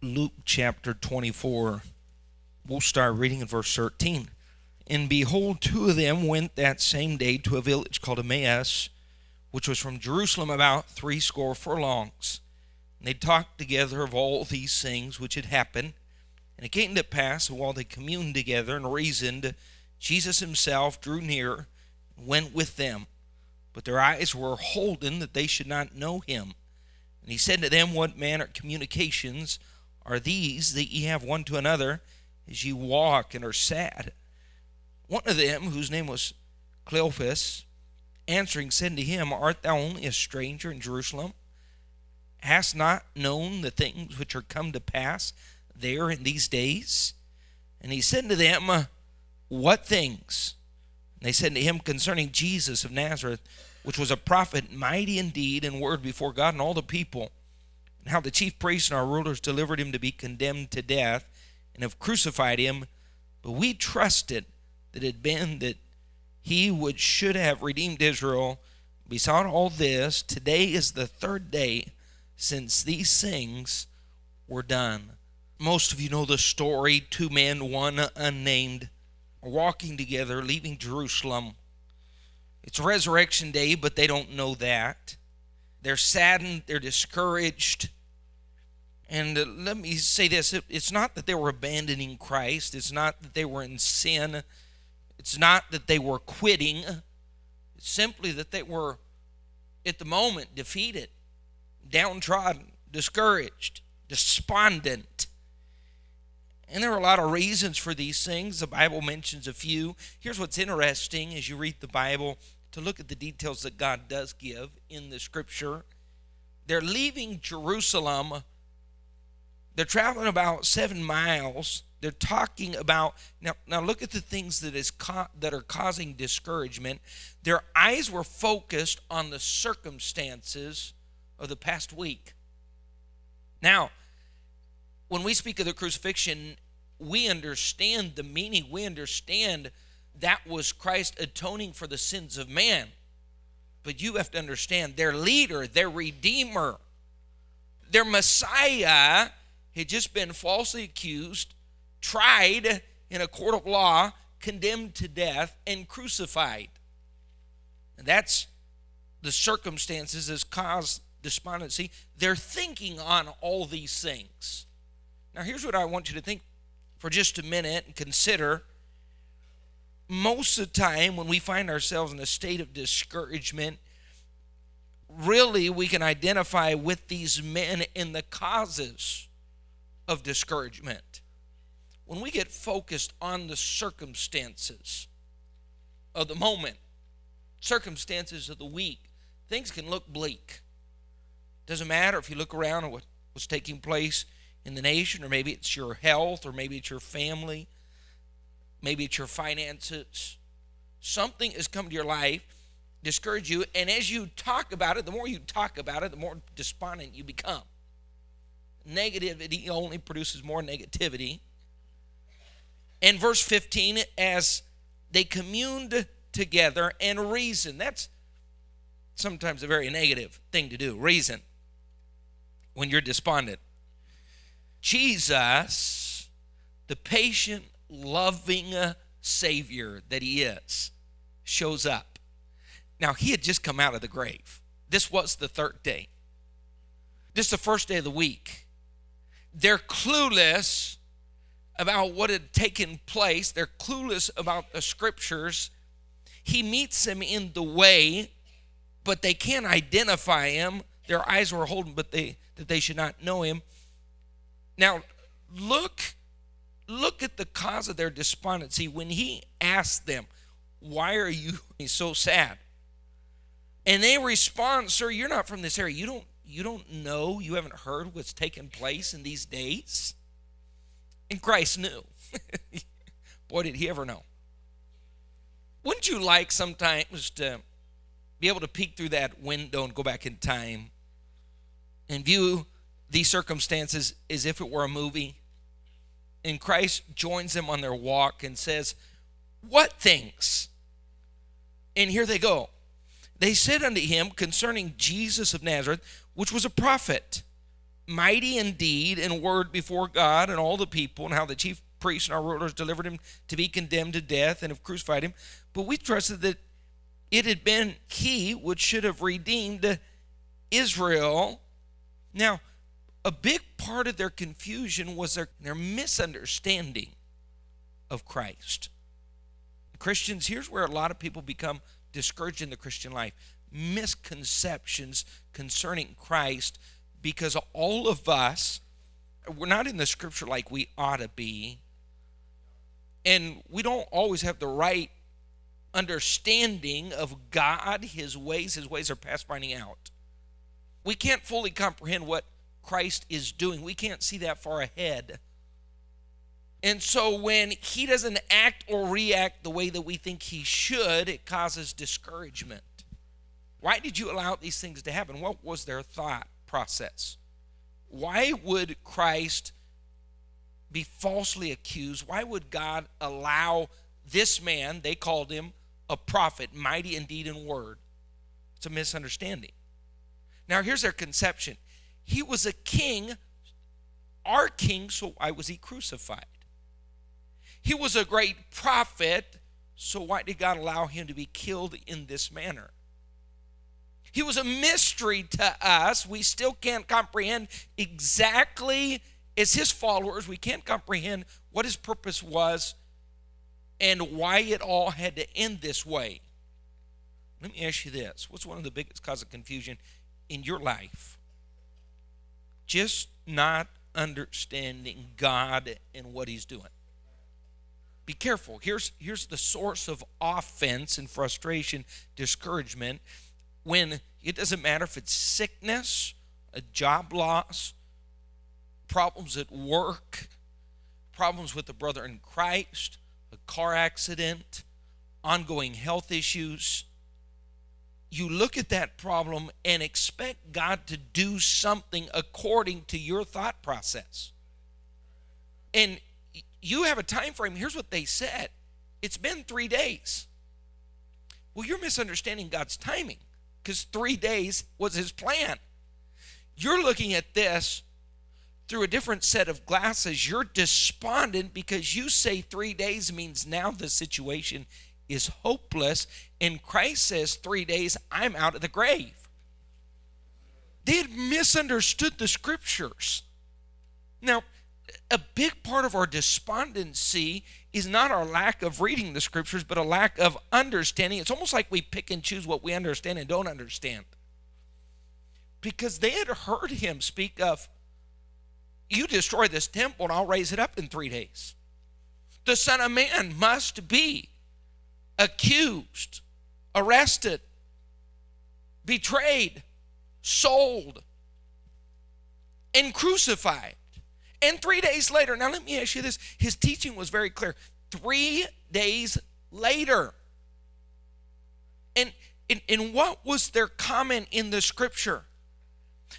Luke chapter 24. We'll start reading in verse 13. And behold, two of them went that same day to a village called Emmaus, which was from Jerusalem about threescore furlongs. And they talked together of all these things which had happened. And it came to pass, while they communed together and reasoned, Jesus himself drew near and went with them. But their eyes were holden that they should not know him. And he said to them, What manner of communications are these that ye have one to another as ye walk and are sad? One of them, whose name was Cleophas, answering said to him, Art thou only a stranger in Jerusalem? Hast not known the things which are come to pass there in these days? And he said to them, What things? And they said to him concerning Jesus of Nazareth, which was a prophet, mighty indeed in word before God and all the people, and how the chief priests and our rulers delivered him to be condemned to death, and have crucified him. But we trusted that it had been that he would should have redeemed Israel. Beside all this, today is the third day since these things were done. Most of you know the story two men, one unnamed, are walking together, leaving Jerusalem. It's Resurrection Day, but they don't know that. They're saddened, they're discouraged. And uh, let me say this it's not that they were abandoning Christ, it's not that they were in sin, it's not that they were quitting, it's simply that they were, at the moment, defeated, downtrodden, discouraged, despondent. And there are a lot of reasons for these things. The Bible mentions a few. Here's what's interesting as you read the Bible to look at the details that God does give in the scripture. They're leaving Jerusalem. They're traveling about seven miles. They're talking about now. Now look at the things that is co- that are causing discouragement. Their eyes were focused on the circumstances of the past week. Now, when we speak of the crucifixion, we understand the meaning. We understand that was Christ atoning for the sins of man. But you have to understand their leader, their redeemer, their Messiah had just been falsely accused, tried in a court of law, condemned to death, and crucified. And that's the circumstances that caused despondency. They're thinking on all these things. Now, here's what I want you to think for just a minute and consider. Most of the time, when we find ourselves in a state of discouragement, really we can identify with these men in the causes of discouragement. When we get focused on the circumstances of the moment, circumstances of the week, things can look bleak. Doesn't matter if you look around at what was taking place in the nation, or maybe it's your health, or maybe it's your family, maybe it's your finances. Something has come to your life, discourage you, and as you talk about it, the more you talk about it, the more despondent you become. Negativity only produces more negativity. And verse 15, as they communed together and reasoned. That's sometimes a very negative thing to do, reason, when you're despondent. Jesus, the patient, loving Savior that He is, shows up. Now, He had just come out of the grave. This was the third day. This is the first day of the week. They're clueless about what had taken place, they're clueless about the scriptures. He meets them in the way, but they can't identify him. Their eyes were holding, but they that they should not know him. Now, look look at the cause of their despondency when he asked them, "Why are you so sad?" And they respond, "Sir, you're not from this area. You don't you don't know, you haven't heard what's taken place in these days?" And Christ knew. Boy, did he ever know. Wouldn't you like sometimes to be able to peek through that window and go back in time and view these circumstances as if it were a movie. And Christ joins them on their walk and says, What things? And here they go. They said unto him concerning Jesus of Nazareth, which was a prophet, mighty indeed in word before God and all the people, and how the chief priests and our rulers delivered him to be condemned to death and have crucified him. But we trusted that it had been he which should have redeemed Israel. Now, a big part of their confusion was their, their misunderstanding of Christ. Christians, here's where a lot of people become discouraged in the Christian life misconceptions concerning Christ because all of us, we're not in the scripture like we ought to be. And we don't always have the right understanding of God, His ways. His ways are past finding out. We can't fully comprehend what Christ is doing, we can't see that far ahead. And so when he doesn't act or react the way that we think he should, it causes discouragement. Why did you allow these things to happen? What was their thought process? Why would Christ be falsely accused? Why would God allow this man, they called him a prophet, mighty indeed in word? It's a misunderstanding. Now, here's their conception He was a king, our king, so why was he crucified? He was a great prophet, so why did God allow him to be killed in this manner? He was a mystery to us. We still can't comprehend exactly, as his followers, we can't comprehend what his purpose was and why it all had to end this way. Let me ask you this what's one of the biggest cause of confusion in your life? Just not understanding God and what he's doing be careful. Here's, here's the source of offense and frustration, discouragement. When it doesn't matter if it's sickness, a job loss, problems at work, problems with a brother in Christ, a car accident, ongoing health issues. You look at that problem and expect God to do something according to your thought process. And you have a time frame. Here's what they said it's been three days. Well, you're misunderstanding God's timing because three days was his plan. You're looking at this through a different set of glasses. You're despondent because you say three days means now the situation is hopeless. And Christ says, three days, I'm out of the grave. They had misunderstood the scriptures. Now, a big part of our despondency is not our lack of reading the scriptures, but a lack of understanding. It's almost like we pick and choose what we understand and don't understand. Because they had heard him speak of, You destroy this temple and I'll raise it up in three days. The Son of Man must be accused, arrested, betrayed, sold, and crucified. And three days later, now let me ask you this his teaching was very clear. Three days later. And, and, and what was their comment in the scripture?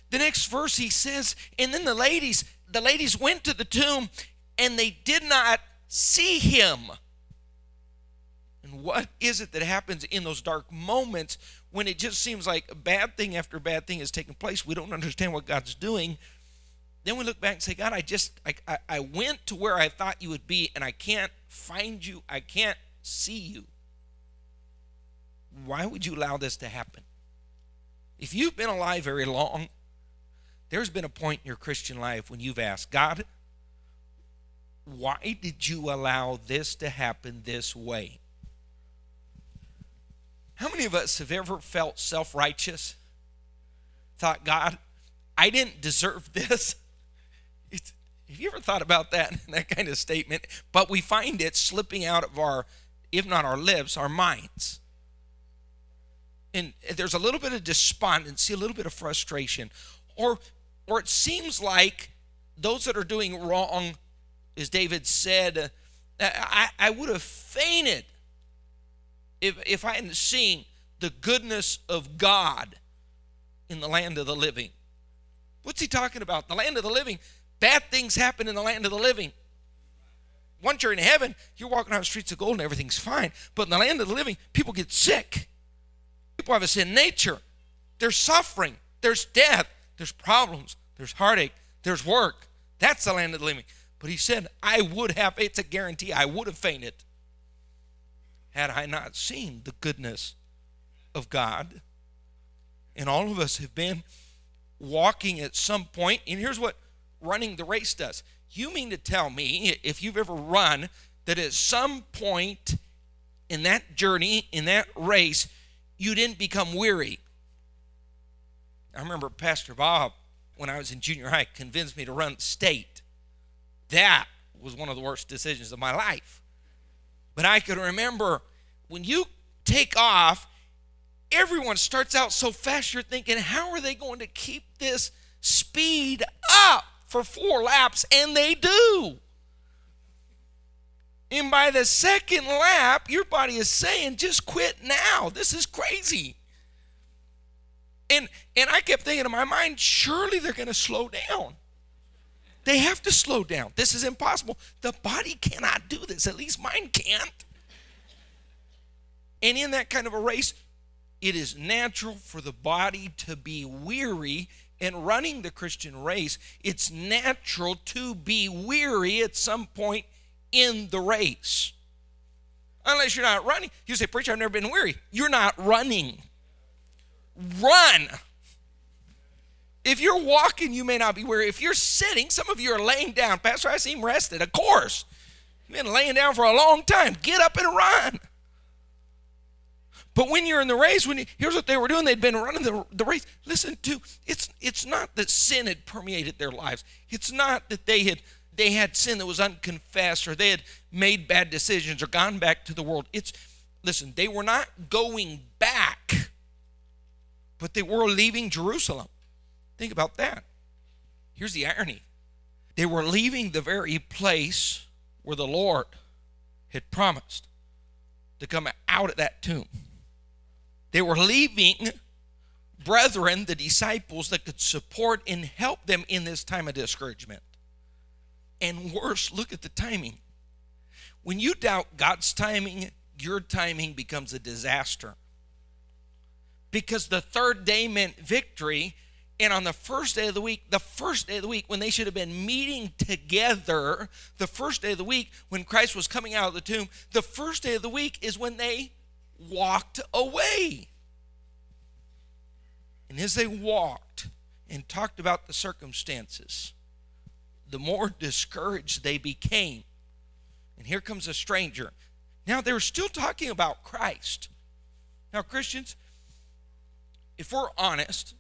The next verse he says, and then the ladies, the ladies went to the tomb and they did not see him. And what is it that happens in those dark moments when it just seems like bad thing after bad thing is taking place? We don't understand what God's doing. Then we look back and say, God, I just, I, I, I went to where I thought you would be and I can't find you. I can't see you. Why would you allow this to happen? If you've been alive very long, there's been a point in your Christian life when you've asked, God, why did you allow this to happen this way? How many of us have ever felt self righteous? Thought, God, I didn't deserve this. Have you ever thought about that, that kind of statement? But we find it slipping out of our, if not our lips, our minds. And there's a little bit of despondency, a little bit of frustration. Or, or it seems like those that are doing wrong, as David said, uh, I, I would have fainted if, if I hadn't seen the goodness of God in the land of the living. What's he talking about? The land of the living. Bad things happen in the land of the living. Once you're in heaven, you're walking on streets of gold and everything's fine. But in the land of the living, people get sick. People have a sin nature. There's suffering. There's death. There's problems. There's heartache. There's work. That's the land of the living. But he said, I would have, it's a guarantee, I would have fainted had I not seen the goodness of God. And all of us have been walking at some point, and here's what running the race does. You mean to tell me, if you've ever run, that at some point in that journey, in that race, you didn't become weary? I remember Pastor Bob, when I was in junior high, convinced me to run state. That was one of the worst decisions of my life. But I can remember when you take off, everyone starts out so fast, you're thinking, how are they going to keep this speed up for four laps? And they do. And by the second lap, your body is saying, just quit now. This is crazy. And and I kept thinking in my mind, surely they're going to slow down. They have to slow down. This is impossible. The body cannot do this. At least mine can't. And in that kind of a race, it is natural for the body to be weary. And running the Christian race, it's natural to be weary at some point in the race. Unless you're not running. You say, Preacher, I've never been weary. You're not running. Run. If you're walking, you may not be weary. If you're sitting, some of you are laying down. Pastor, I seem rested. Of course. You've been laying down for a long time. Get up and run. But when you're in the race, when you, here's what they were doing, they'd been running the, the race. Listen to it's it's not that sin had permeated their lives. It's not that they had they had sin that was unconfessed or they had made bad decisions or gone back to the world. It's listen, they were not going back, but they were leaving Jerusalem. Think about that. Here's the irony. They were leaving the very place where the Lord had promised to come out of that tomb. They were leaving brethren, the disciples that could support and help them in this time of discouragement. And worse, look at the timing. When you doubt God's timing, your timing becomes a disaster. Because the third day meant victory, and on the first day of the week, the first day of the week, when they should have been meeting together, the first day of the week, when Christ was coming out of the tomb, the first day of the week is when they walked away. And as they walked and talked about the circumstances, the more discouraged they became. And here comes a stranger. Now they're still talking about Christ. Now, Christians, if we're honest,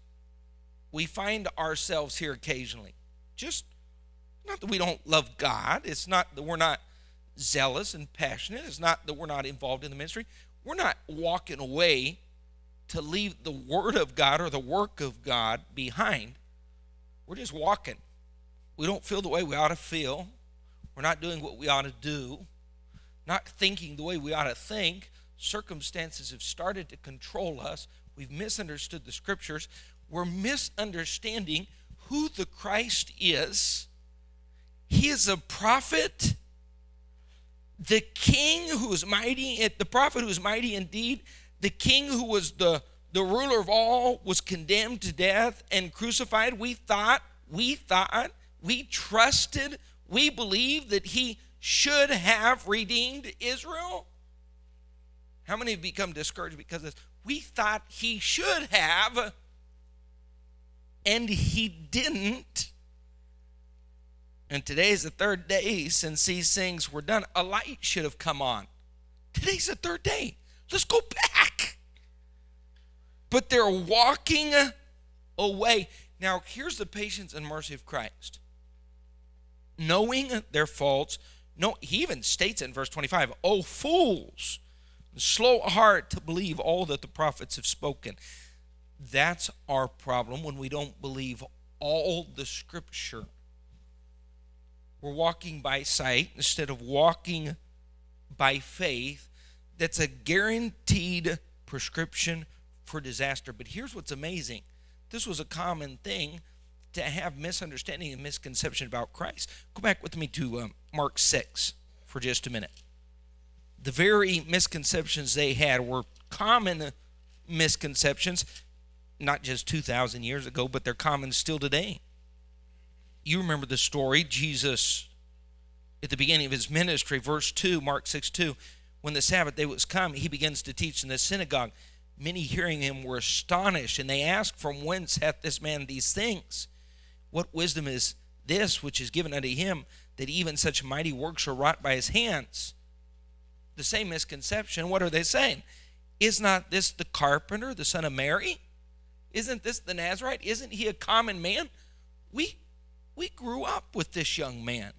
we find ourselves here occasionally. Just not that we don't love God, it's not that we're not zealous and passionate, it's not that we're not involved in the ministry. We're not walking away to leave the Word of God or the work of God behind. We're just walking. We don't feel the way we ought to feel. We're not doing what we ought to do, not thinking the way we ought to think. Circumstances have started to control us. We've misunderstood the scriptures. We're misunderstanding who the Christ is. He is a prophet the king who is mighty, the prophet who is mighty indeed, the king who was the, the ruler of all was condemned to death and crucified. We thought, we thought, we trusted, we believed that he should have redeemed Israel. How many have become discouraged because of this? We thought he should have, and he didn't. And today is the third day since these things were done. A light should have come on. Today's the third day. Let's go back. But they're walking away. Now, here's the patience and mercy of Christ. Knowing their faults, no, he even states in verse 25, Oh, fools, slow heart to believe all that the prophets have spoken. That's our problem when we don't believe all the scripture. We're walking by sight instead of walking by faith. That's a guaranteed prescription for disaster. But here's what's amazing this was a common thing to have misunderstanding and misconception about Christ. Go back with me to um, Mark 6 for just a minute. The very misconceptions they had were common misconceptions, not just 2,000 years ago, but they're common still today. You remember the story. Jesus, at the beginning of his ministry, verse 2, Mark 6 2, when the Sabbath day was come, he begins to teach in the synagogue. Many hearing him were astonished, and they asked, From whence hath this man these things? What wisdom is this which is given unto him, that even such mighty works are wrought by his hands? The same misconception. What are they saying? Is not this the carpenter, the son of Mary? Isn't this the Nazarite? Isn't he a common man? We we grew up with this young man.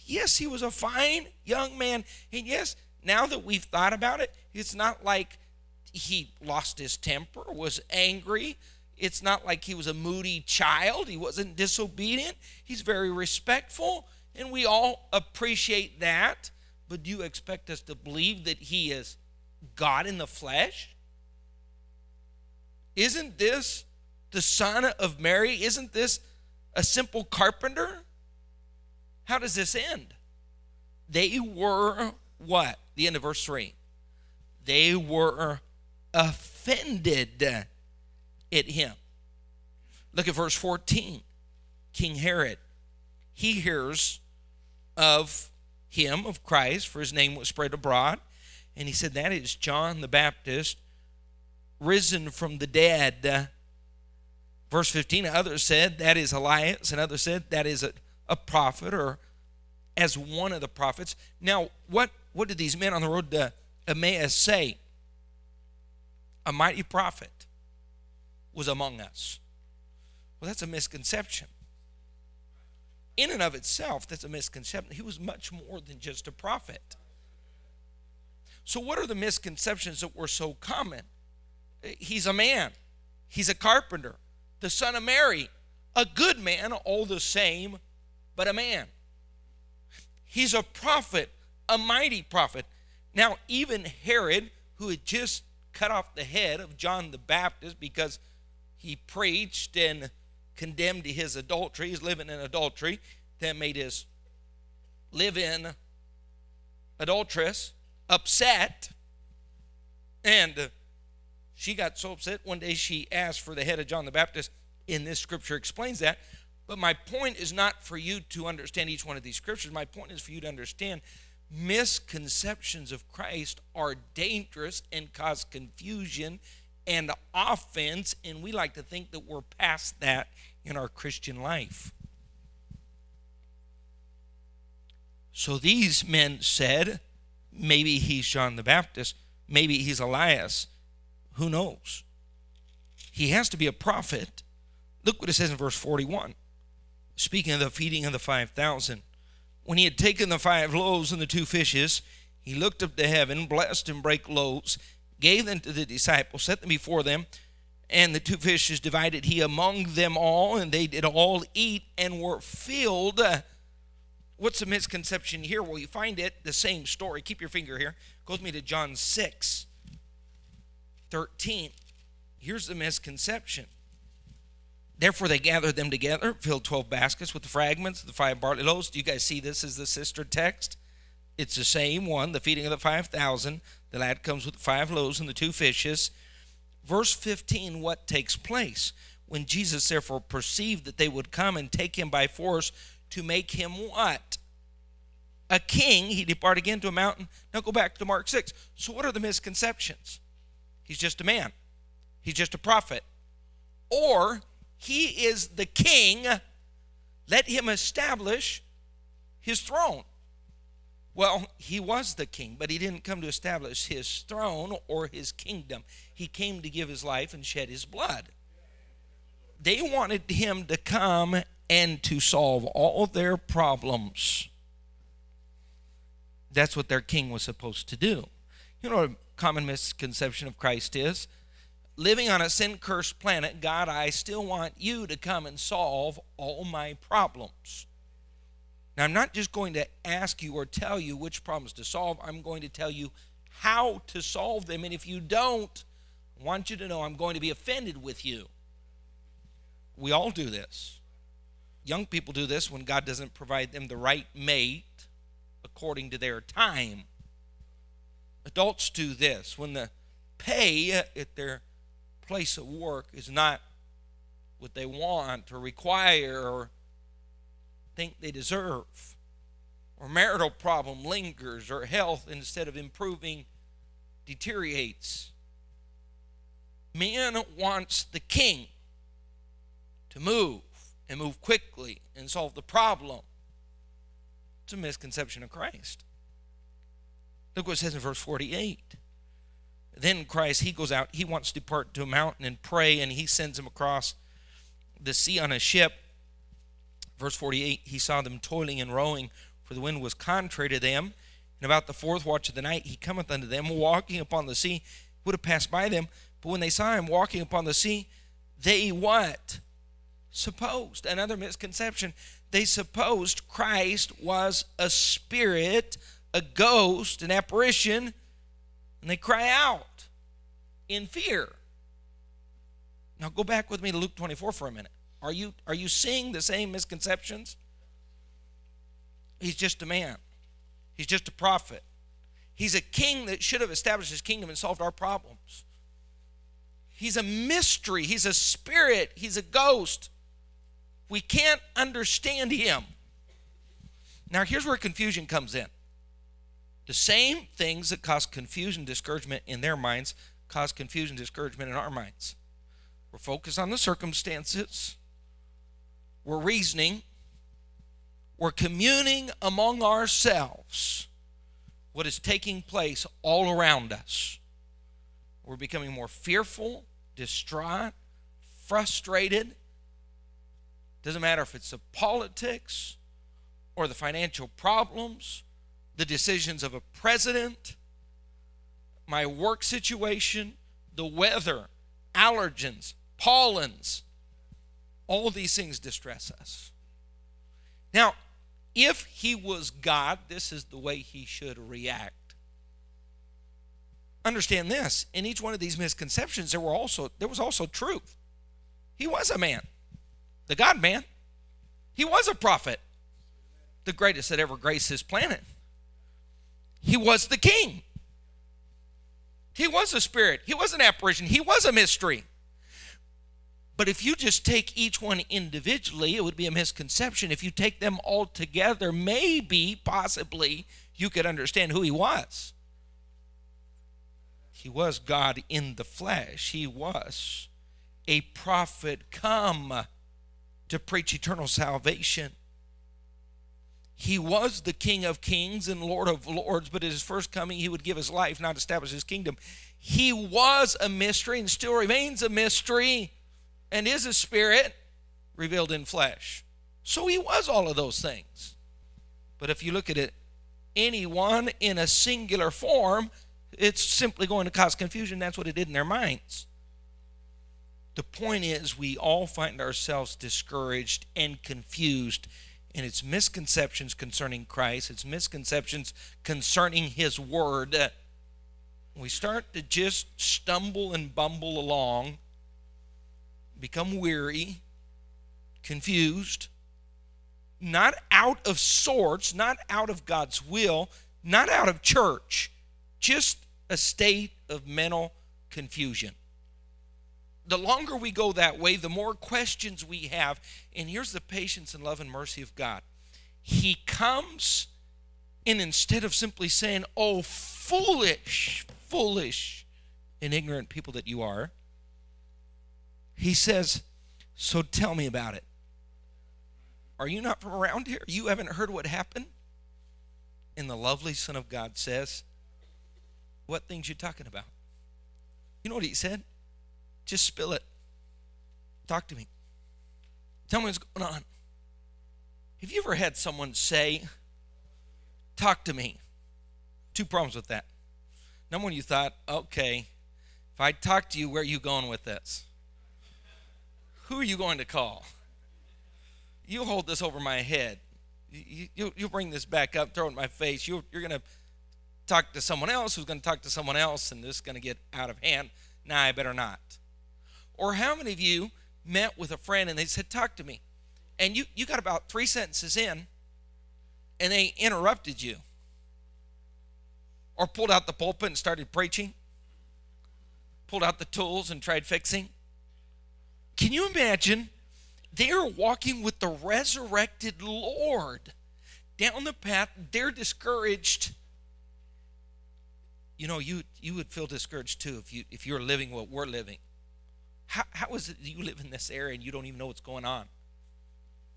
Yes, he was a fine young man. And yes, now that we've thought about it, it's not like he lost his temper, was angry. It's not like he was a moody child. He wasn't disobedient. He's very respectful, and we all appreciate that. But do you expect us to believe that he is God in the flesh? Isn't this the son of Mary? Isn't this a simple carpenter? How does this end? They were what? The end of verse 3. They were offended at him. Look at verse 14. King Herod, he hears of him, of Christ, for his name was spread abroad. And he said, That is John the Baptist risen from the dead. Verse 15, others said, That is Elias, and others said, That is a, a prophet or as one of the prophets. Now, what, what did these men on the road to Emmaus say? A mighty prophet was among us. Well, that's a misconception. In and of itself, that's a misconception. He was much more than just a prophet. So, what are the misconceptions that were so common? He's a man, he's a carpenter, the son of Mary, a good man, all the same, but a man. He's a prophet, a mighty prophet. Now, even Herod, who had just cut off the head of John the Baptist because he preached and condemned his adultery, he's living in adultery, that made his live in adulteress upset. And she got so upset one day she asked for the head of John the Baptist. In this scripture explains that. But my point is not for you to understand each one of these scriptures. My point is for you to understand misconceptions of Christ are dangerous and cause confusion and offense, and we like to think that we're past that in our Christian life. So these men said, maybe he's John the Baptist, maybe he's Elias. Who knows? He has to be a prophet. Look what it says in verse 41 speaking of the feeding of the 5,000, when he had taken the five loaves and the two fishes, he looked up to heaven, blessed and brake loaves, gave them to the disciples, set them before them, and the two fishes divided he among them all, and they did all eat and were filled. What's the misconception here? Well, you find it the same story. Keep your finger here. Go with me to John 6 13. Here's the misconception Therefore, they gathered them together, filled 12 baskets with the fragments of the five barley loaves. Do you guys see this as the sister text? It's the same one, the feeding of the 5,000. The lad comes with the five loaves and the two fishes. Verse 15, what takes place? When Jesus therefore perceived that they would come and take him by force to make him what? A king, he departed again to a mountain. Now go back to Mark 6. So, what are the misconceptions? He's just a man, he's just a prophet. Or he is the king. Let him establish his throne. Well, he was the king, but he didn't come to establish his throne or his kingdom. He came to give his life and shed his blood. They wanted him to come and to solve all their problems. That's what their king was supposed to do. You know common misconception of Christ is? living on a sin cursed planet, God, I still want you to come and solve all my problems. Now, I'm not just going to ask you or tell you which problems to solve, I'm going to tell you how to solve them. And if you don't, I want you to know I'm going to be offended with you. We all do this. Young people do this when God doesn't provide them the right mate according to their time. Adults do this when the pay at their place of work is not what they want or require or think they deserve, or marital problem lingers, or health instead of improving deteriorates. Man wants the king to move and move quickly and solve the problem. It's a misconception of Christ. Look what it says in verse 48. Then Christ, he goes out, he wants to depart to a mountain and pray, and he sends him across the sea on a ship. Verse 48 He saw them toiling and rowing, for the wind was contrary to them. And about the fourth watch of the night, he cometh unto them, walking upon the sea, would have passed by them. But when they saw him walking upon the sea, they what? Supposed. Another misconception. They supposed Christ was a spirit, a ghost, an apparition, and they cry out in fear. Now go back with me to Luke 24 for a minute. Are you are you seeing the same misconceptions? He's just a man. He's just a prophet. He's a king that should have established his kingdom and solved our problems. He's a mystery. He's a spirit. He's a ghost. We can't understand him. Now, here's where confusion comes in. The same things that cause confusion, discouragement in their minds cause confusion, discouragement in our minds. We're focused on the circumstances, we're reasoning, we're communing among ourselves what is taking place all around us. We're becoming more fearful, distraught, frustrated. Doesn't matter if it's the politics or the financial problems, the decisions of a president, my work situation, the weather, allergens, pollens. All these things distress us. Now, if he was God, this is the way he should react. Understand this, in each one of these misconceptions there were also there was also truth. He was a man. The God man. He was a prophet. The greatest that ever graced this planet. He was the king. He was a spirit. He was an apparition. He was a mystery. But if you just take each one individually, it would be a misconception. If you take them all together, maybe, possibly, you could understand who he was. He was God in the flesh. He was a prophet come to preach eternal salvation. He was the King of kings and Lord of lords, but at his first coming, he would give his life, not establish his kingdom. He was a mystery and still remains a mystery and is a spirit revealed in flesh. So he was all of those things. But if you look at it, anyone in a singular form, it's simply going to cause confusion. That's what it did in their minds. The point is, we all find ourselves discouraged and confused and its misconceptions concerning Christ, its misconceptions concerning His Word. We start to just stumble and bumble along, become weary, confused, not out of sorts, not out of God's will, not out of church, just a state of mental confusion the longer we go that way, the more questions we have. And here's the patience and love and mercy of God. He comes, and instead of simply saying, Oh, foolish, foolish, and ignorant people that you are, he says, So tell me about it. Are you not from around here? You haven't heard what happened? And the lovely Son of God says, What things you talking about? You know what he said? Just spill it. Talk to me. Tell me what's going on. Have you ever had someone say, Talk to me? Two problems with that. Number one, you thought, okay, if I talk to you, where are you going with this? Who are you going to call? You hold this over my head. You, you, you bring this back up, throw it in my face. You, you're going to talk to someone else who's going to talk to someone else, and this is going to get out of hand. Nah, I better not. Or how many of you met with a friend and they said, Talk to me? And you, you got about three sentences in and they interrupted you. Or pulled out the pulpit and started preaching. Pulled out the tools and tried fixing. Can you imagine they are walking with the resurrected Lord down the path. They're discouraged. You know, you you would feel discouraged too if you if you're living what we're living. How, how is it you live in this area and you don't even know what's going on?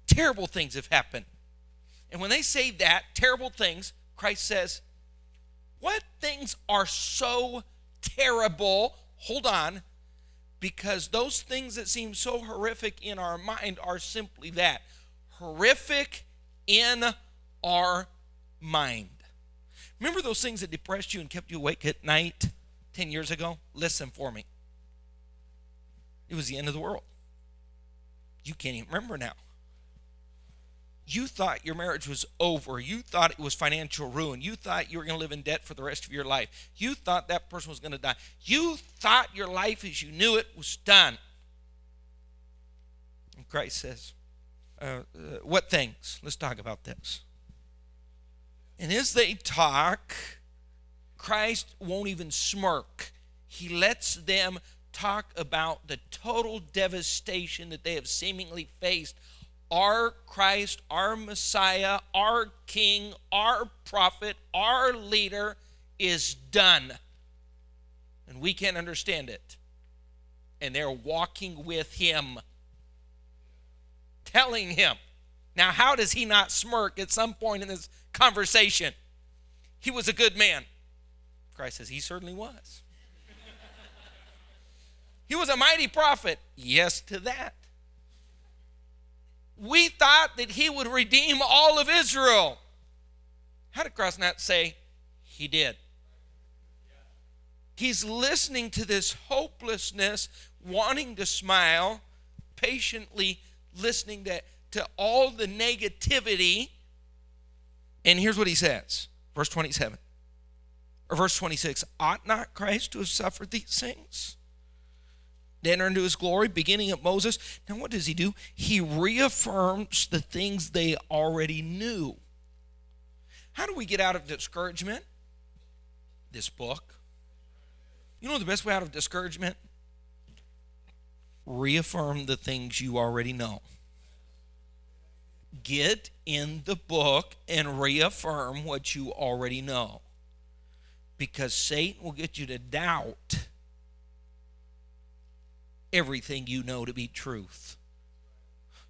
Terrible things have happened. And when they say that, terrible things, Christ says, What things are so terrible? Hold on. Because those things that seem so horrific in our mind are simply that horrific in our mind. Remember those things that depressed you and kept you awake at night 10 years ago? Listen for me. It was the end of the world. You can't even remember now. You thought your marriage was over. You thought it was financial ruin. You thought you were going to live in debt for the rest of your life. You thought that person was going to die. You thought your life as you knew it was done. And Christ says, uh, uh, What things? Let's talk about this. And as they talk, Christ won't even smirk. He lets them talk about the total devastation that they have seemingly faced. Our Christ, our Messiah, our King, our prophet, our leader is done. And we can't understand it. And they're walking with him, telling him. Now, how does he not smirk at some point in this conversation? He was a good man. Christ says, He certainly was. He was a mighty prophet. Yes, to that. We thought that he would redeem all of Israel. How did not say he did? He's listening to this hopelessness, wanting to smile, patiently listening to, to all the negativity. And here's what he says verse 27 or verse 26 Ought not Christ to have suffered these things? To enter into his glory, beginning at Moses. Now, what does he do? He reaffirms the things they already knew. How do we get out of discouragement? This book. You know the best way out of discouragement? Reaffirm the things you already know. Get in the book and reaffirm what you already know. Because Satan will get you to doubt everything you know to be truth.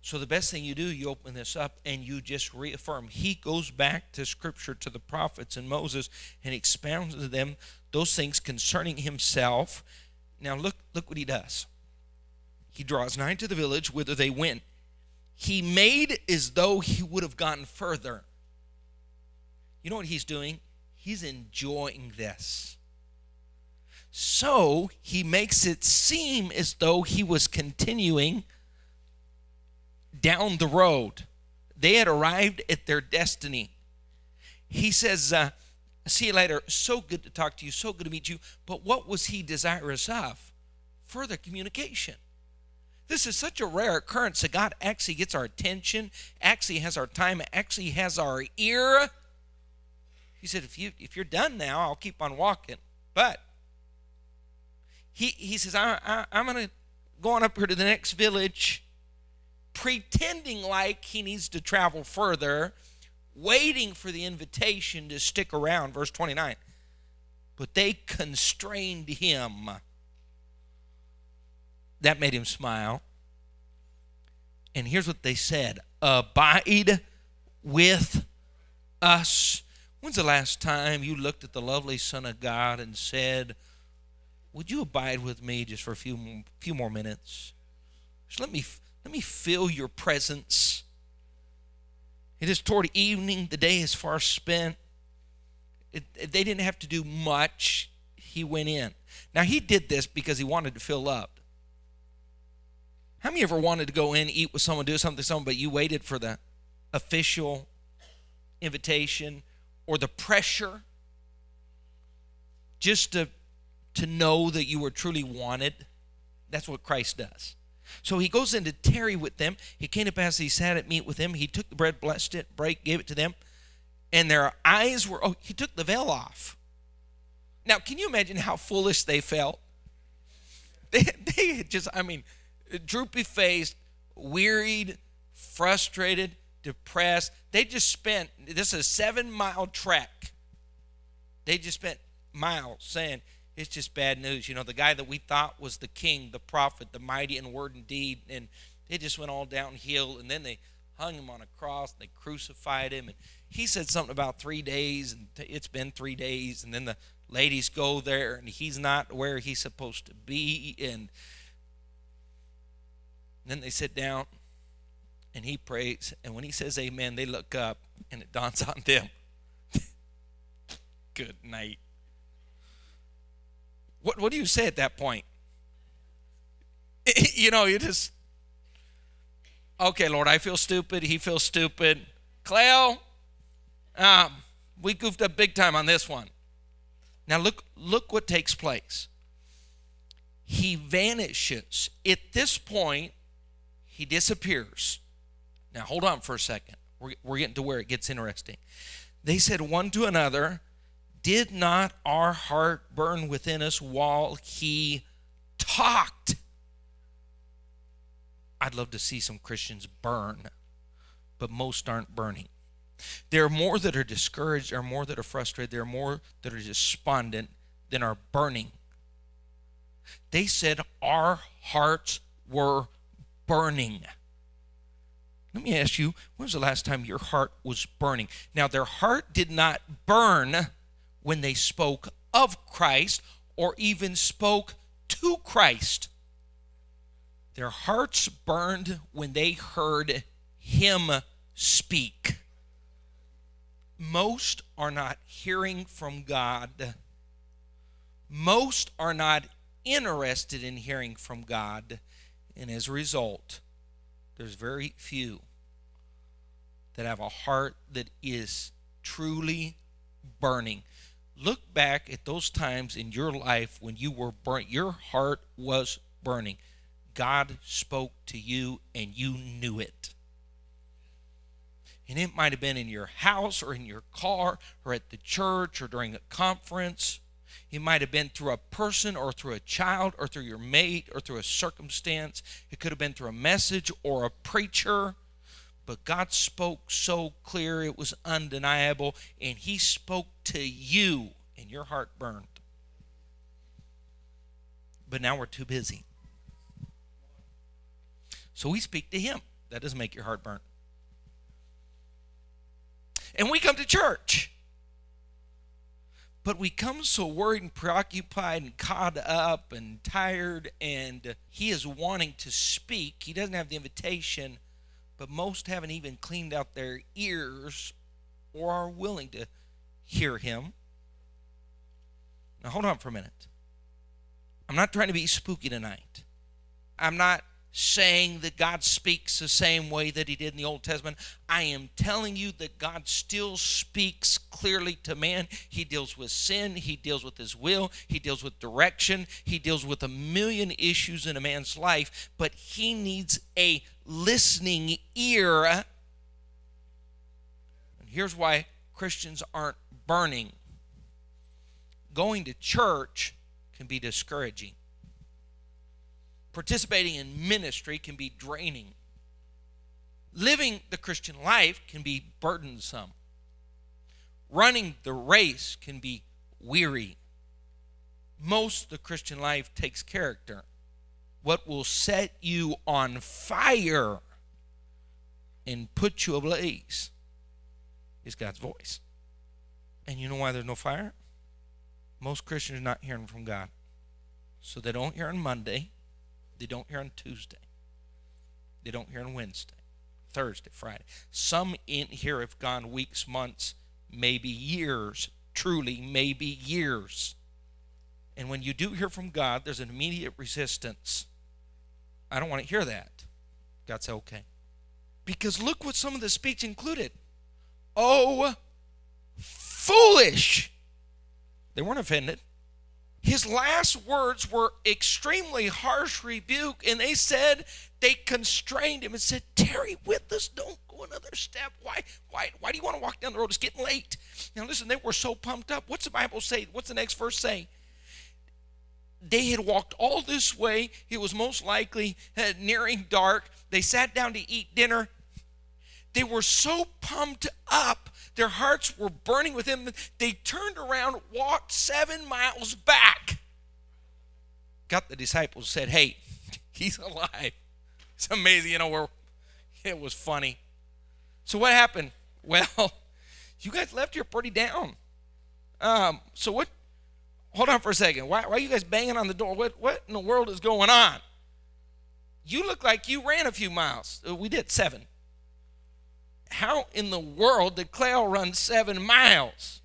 So the best thing you do, you open this up and you just reaffirm. He goes back to scripture to the prophets and Moses and expounds to them those things concerning himself. Now look look what he does. He draws nigh to the village whither they went. He made as though he would have gone further. You know what he's doing? He's enjoying this. So he makes it seem as though he was continuing down the road. They had arrived at their destiny. He says, uh, See you later. So good to talk to you. So good to meet you. But what was he desirous of? Further communication. This is such a rare occurrence that God actually gets our attention, actually has our time, actually has our ear. He said, if, you, if you're done now, I'll keep on walking. But he, he says, I, I, I'm going to go on up here to the next village, pretending like he needs to travel further, waiting for the invitation to stick around. Verse 29. But they constrained him. That made him smile. And here's what they said Abide with us. When's the last time you looked at the lovely Son of God and said, would you abide with me just for a few few more minutes? Just let me let me feel your presence. It is toward evening. The day is far spent. It, it, they didn't have to do much. He went in. Now he did this because he wanted to fill up. How many ever wanted to go in, eat with someone, do something, with someone, but you waited for the official invitation or the pressure just to to know that you were truly wanted. That's what Christ does. So he goes in to tarry with them. He came to pass, he sat at meat with them. He took the bread, blessed it, break, gave it to them. And their eyes were, oh, he took the veil off. Now, can you imagine how foolish they felt? They, they just, I mean, droopy faced, wearied, frustrated, depressed. They just spent, this is a seven mile trek. They just spent miles saying, it's just bad news. You know, the guy that we thought was the king, the prophet, the mighty in word and deed, and it just went all downhill. And then they hung him on a cross, and they crucified him. And he said something about three days, and it's been three days. And then the ladies go there, and he's not where he's supposed to be. And then they sit down, and he prays. And when he says amen, they look up, and it dawns on them. Good night. What, what do you say at that point? you know, you just, okay, Lord, I feel stupid. He feels stupid. Cleo, um, we goofed up big time on this one. Now look, look what takes place. He vanishes. At this point, he disappears. Now hold on for a second. We're, we're getting to where it gets interesting. They said one to another, Did not our heart burn within us while he talked? I'd love to see some Christians burn, but most aren't burning. There are more that are discouraged, there are more that are frustrated, there are more that are despondent than are burning. They said our hearts were burning. Let me ask you, when was the last time your heart was burning? Now, their heart did not burn when they spoke of Christ or even spoke to Christ. Their hearts burned when they heard Him speak most are not hearing from God. Most are not interested in hearing from God. And as a result, there's very few that have a heart that is truly burning. Look back at those times in your life when you were burnt, your heart was burning. God spoke to you and you knew it. And it might have been in your house or in your car or at the church or during a conference. It might have been through a person or through a child or through your mate or through a circumstance. It could have been through a message or a preacher. But God spoke so clear, it was undeniable, and He spoke to you, and your heart burned. But now we're too busy. So we speak to Him. That doesn't make your heart burn and we come to church. But we come so worried and preoccupied and caught up and tired, and he is wanting to speak. He doesn't have the invitation, but most haven't even cleaned out their ears or are willing to hear him. Now, hold on for a minute. I'm not trying to be spooky tonight. I'm not saying that God speaks the same way that he did in the Old Testament. I am telling you that God still speaks clearly to man. He deals with sin, he deals with his will, he deals with direction, he deals with a million issues in a man's life, but he needs a listening ear. And here's why Christians aren't burning. Going to church can be discouraging participating in ministry can be draining. Living the Christian life can be burdensome. Running the race can be weary. Most the Christian life takes character. What will set you on fire and put you ablaze is God's voice. And you know why there's no fire? Most Christians are not hearing from God. So they don't hear on Monday, they don't hear on Tuesday. They don't hear on Wednesday, Thursday, Friday. Some in here have gone weeks, months, maybe years, truly, maybe years. And when you do hear from God, there's an immediate resistance. I don't want to hear that. God said, okay. Because look what some of the speech included. Oh, foolish. They weren't offended his last words were extremely harsh rebuke, and they said they constrained him and said, Tarry with us, don't go another step. Why, why, why do you want to walk down the road? It's getting late. Now listen, they were so pumped up. What's the Bible say? What's the next verse say? They had walked all this way. It was most likely uh, nearing dark. They sat down to eat dinner. They were so pumped up, their hearts were burning within them. They turned around, walked seven miles back. Got the disciples, said, Hey, he's alive. It's amazing. You know, where it was funny. So what happened? Well, you guys left here pretty down. Um, so what hold on for a second. Why, why are you guys banging on the door? What, what in the world is going on? You look like you ran a few miles. Uh, we did seven. How in the world did Clay run seven miles?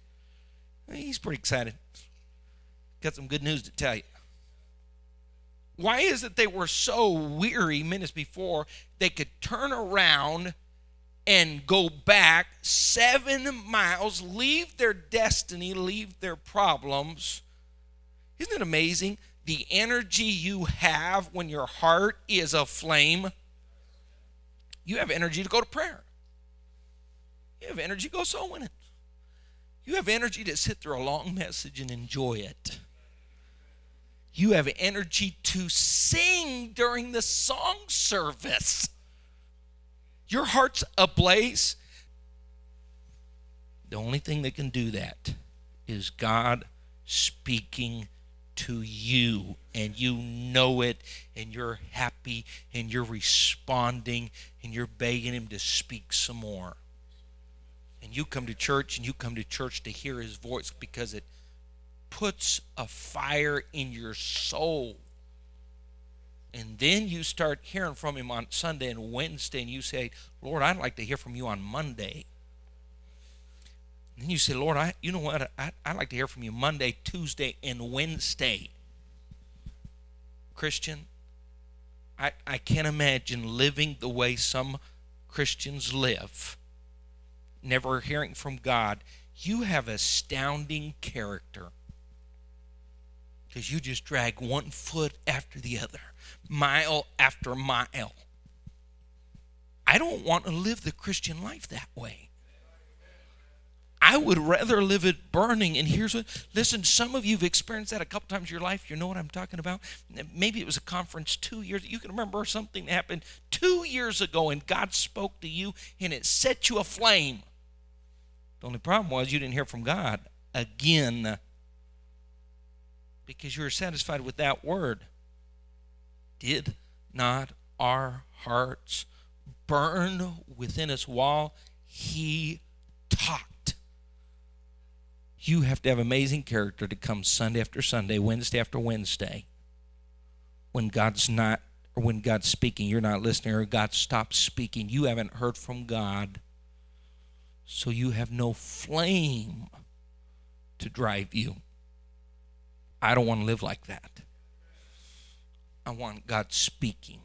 He's pretty excited. Got some good news to tell you. Why is it they were so weary minutes before they could turn around and go back seven miles, leave their destiny, leave their problems, isn't it amazing the energy you have when your heart is aflame? You have energy to go to prayer. You have energy to go soul winning. You have energy to sit through a long message and enjoy it. You have energy to sing during the song service. Your heart's ablaze. The only thing that can do that is God speaking to you and you know it and you're happy and you're responding and you're begging him to speak some more. And you come to church and you come to church to hear his voice because it puts a fire in your soul. And then you start hearing from him on Sunday and Wednesday, and you say, Lord, I'd like to hear from you on Monday. And you say, Lord, I, you know what? I, I'd like to hear from you Monday, Tuesday, and Wednesday. Christian, I, I can't imagine living the way some Christians live, never hearing from God. You have astounding character because you just drag one foot after the other, mile after mile. I don't want to live the Christian life that way. I would rather live it burning. And here's what listen, some of you have experienced that a couple times in your life. You know what I'm talking about? Maybe it was a conference two years. You can remember something happened two years ago and God spoke to you and it set you aflame. The only problem was you didn't hear from God again because you were satisfied with that word. Did not our hearts burn within us while He? You have to have amazing character to come Sunday after Sunday, Wednesday after Wednesday, when God's not, or when God's speaking, you're not listening, or God stops speaking. You haven't heard from God, so you have no flame to drive you. I don't want to live like that. I want God speaking.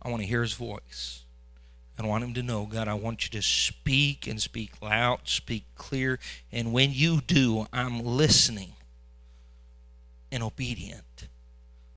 I want to hear his voice. I want him to know, God, I want you to speak and speak loud, speak clear. And when you do, I'm listening and obedient.